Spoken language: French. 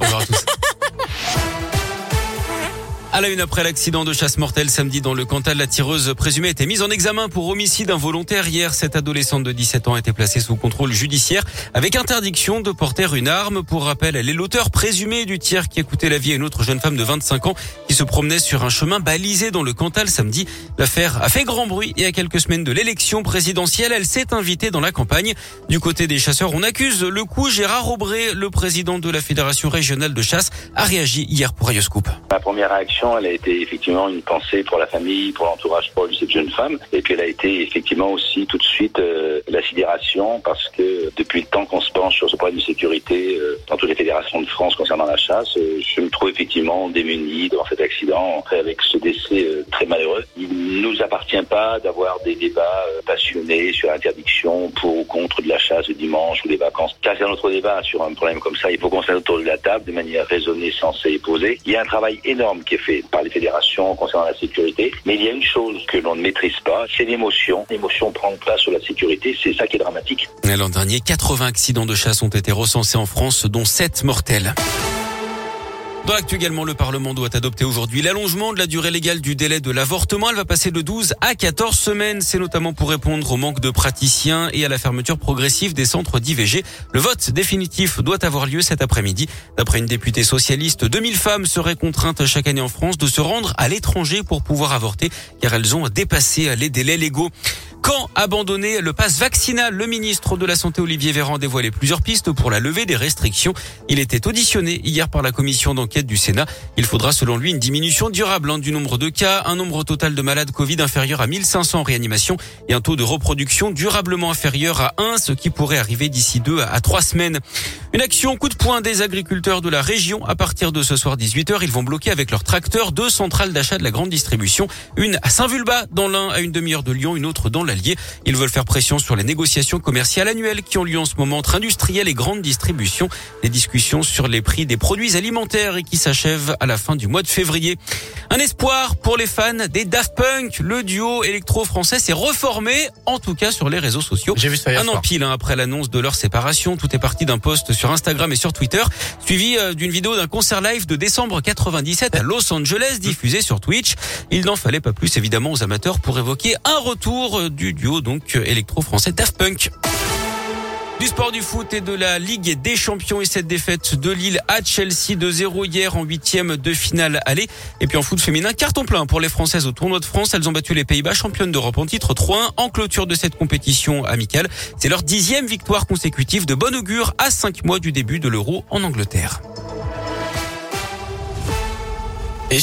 Beratung la une après l'accident de chasse mortelle samedi dans le Cantal, la tireuse présumée été mise en examen pour homicide involontaire. Hier, cette adolescente de 17 ans a été placée sous contrôle judiciaire avec interdiction de porter une arme. Pour rappel, elle est l'auteur présumé du tir qui a coûté la vie à une autre jeune femme de 25 ans qui se promenait sur un chemin balisé dans le Cantal samedi. L'affaire a fait grand bruit et à quelques semaines de l'élection présidentielle, elle s'est invitée dans la campagne. Du côté des chasseurs, on accuse le coup. Gérard Aubray, le président de la Fédération régionale de chasse, a réagi hier pour Radioscoop. Ma première réaction elle a été effectivement une pensée pour la famille, pour l'entourage proche de cette jeune femme. Et puis elle a été effectivement aussi tout de suite euh, la sidération parce que depuis le temps qu'on se penche sur ce problème de sécurité euh, dans toutes les fédérations de France concernant la chasse, euh, je me trouve effectivement démuni devant cet accident avec ce décès très malheureux. Il nous appartient pas d'avoir des débats passionnés sur l'interdiction pour ou contre de la chasse le dimanche ou des vacances. Car c'est un autre débat sur un problème comme ça. Il faut qu'on s'aide autour de la table de manière raisonnée, sensée et posée. Il y a un travail énorme qui est fait par les fédérations concernant la sécurité. Mais il y a une chose que l'on ne maîtrise pas, c'est l'émotion. L'émotion prend place sur la sécurité, c'est ça qui est dramatique. L'an dernier, 80 accidents de chasse ont été recensés en France, dont 7 mortels. L'actu également, le Parlement doit adopter aujourd'hui l'allongement de la durée légale du délai de l'avortement. Elle va passer de 12 à 14 semaines. C'est notamment pour répondre au manque de praticiens et à la fermeture progressive des centres d'IVG. Le vote définitif doit avoir lieu cet après-midi. D'après une députée socialiste, 2000 femmes seraient contraintes chaque année en France de se rendre à l'étranger pour pouvoir avorter car elles ont dépassé les délais légaux. Quand abandonner le passe vaccinal Le ministre de la Santé Olivier Véran dévoilé plusieurs pistes pour la levée des restrictions. Il était auditionné hier par la commission d'enquête du Sénat. Il faudra selon lui une diminution durable hein, du nombre de cas, un nombre total de malades Covid inférieur à 1500 réanimations et un taux de reproduction durablement inférieur à 1, ce qui pourrait arriver d'ici 2 à 3 semaines. Une action coup de poing des agriculteurs de la région. À partir de ce soir 18h, ils vont bloquer avec leurs tracteurs deux centrales d'achat de la grande distribution. Une à Saint-Vulbas, dans l'un à une demi-heure de Lyon, une autre dans l'Allier. Ils veulent faire pression sur les négociations commerciales annuelles qui ont lieu en ce moment entre industriels et grandes distributions. Les discussions sur les prix des produits alimentaires et qui s'achèvent à la fin du mois de février. Un espoir pour les fans des Daft Punk. Le duo électro-français s'est reformé, en tout cas sur les réseaux sociaux. J'ai vu ça Un an pile hein, après l'annonce de leur séparation. Tout est parti d'un post sur Instagram et sur Twitter, suivi euh, d'une vidéo d'un concert live de décembre 97 à Los Angeles, diffusé sur Twitch. Il n'en fallait pas plus évidemment aux amateurs pour évoquer un retour euh, du duo donc euh, électro-français Daft Punk. Du sport du foot et de la Ligue des Champions et cette défaite de Lille à Chelsea de 0 hier en huitième de finale aller. Et puis en foot féminin, carton plein pour les Françaises au tournoi de France. Elles ont battu les Pays-Bas, championnes d'Europe en titre 3-1 en clôture de cette compétition amicale. C'est leur dixième victoire consécutive de bon augure à cinq mois du début de l'Euro en Angleterre. Et